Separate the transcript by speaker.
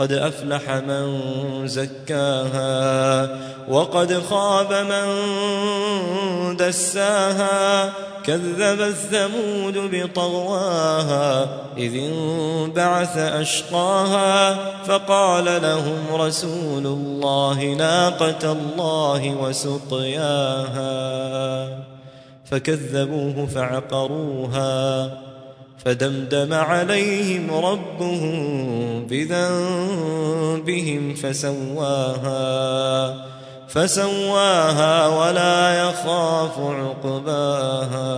Speaker 1: قد أفلح من زكاها وقد خاب من دساها كذب الثمود بطغواها إذ انبعث أشقاها فقال لهم رسول الله ناقة الله وسقياها فكذبوه فعقروها فدمدم عليهم ربهم بذنبهم فسواها فسواها ولا يخاف عقباها.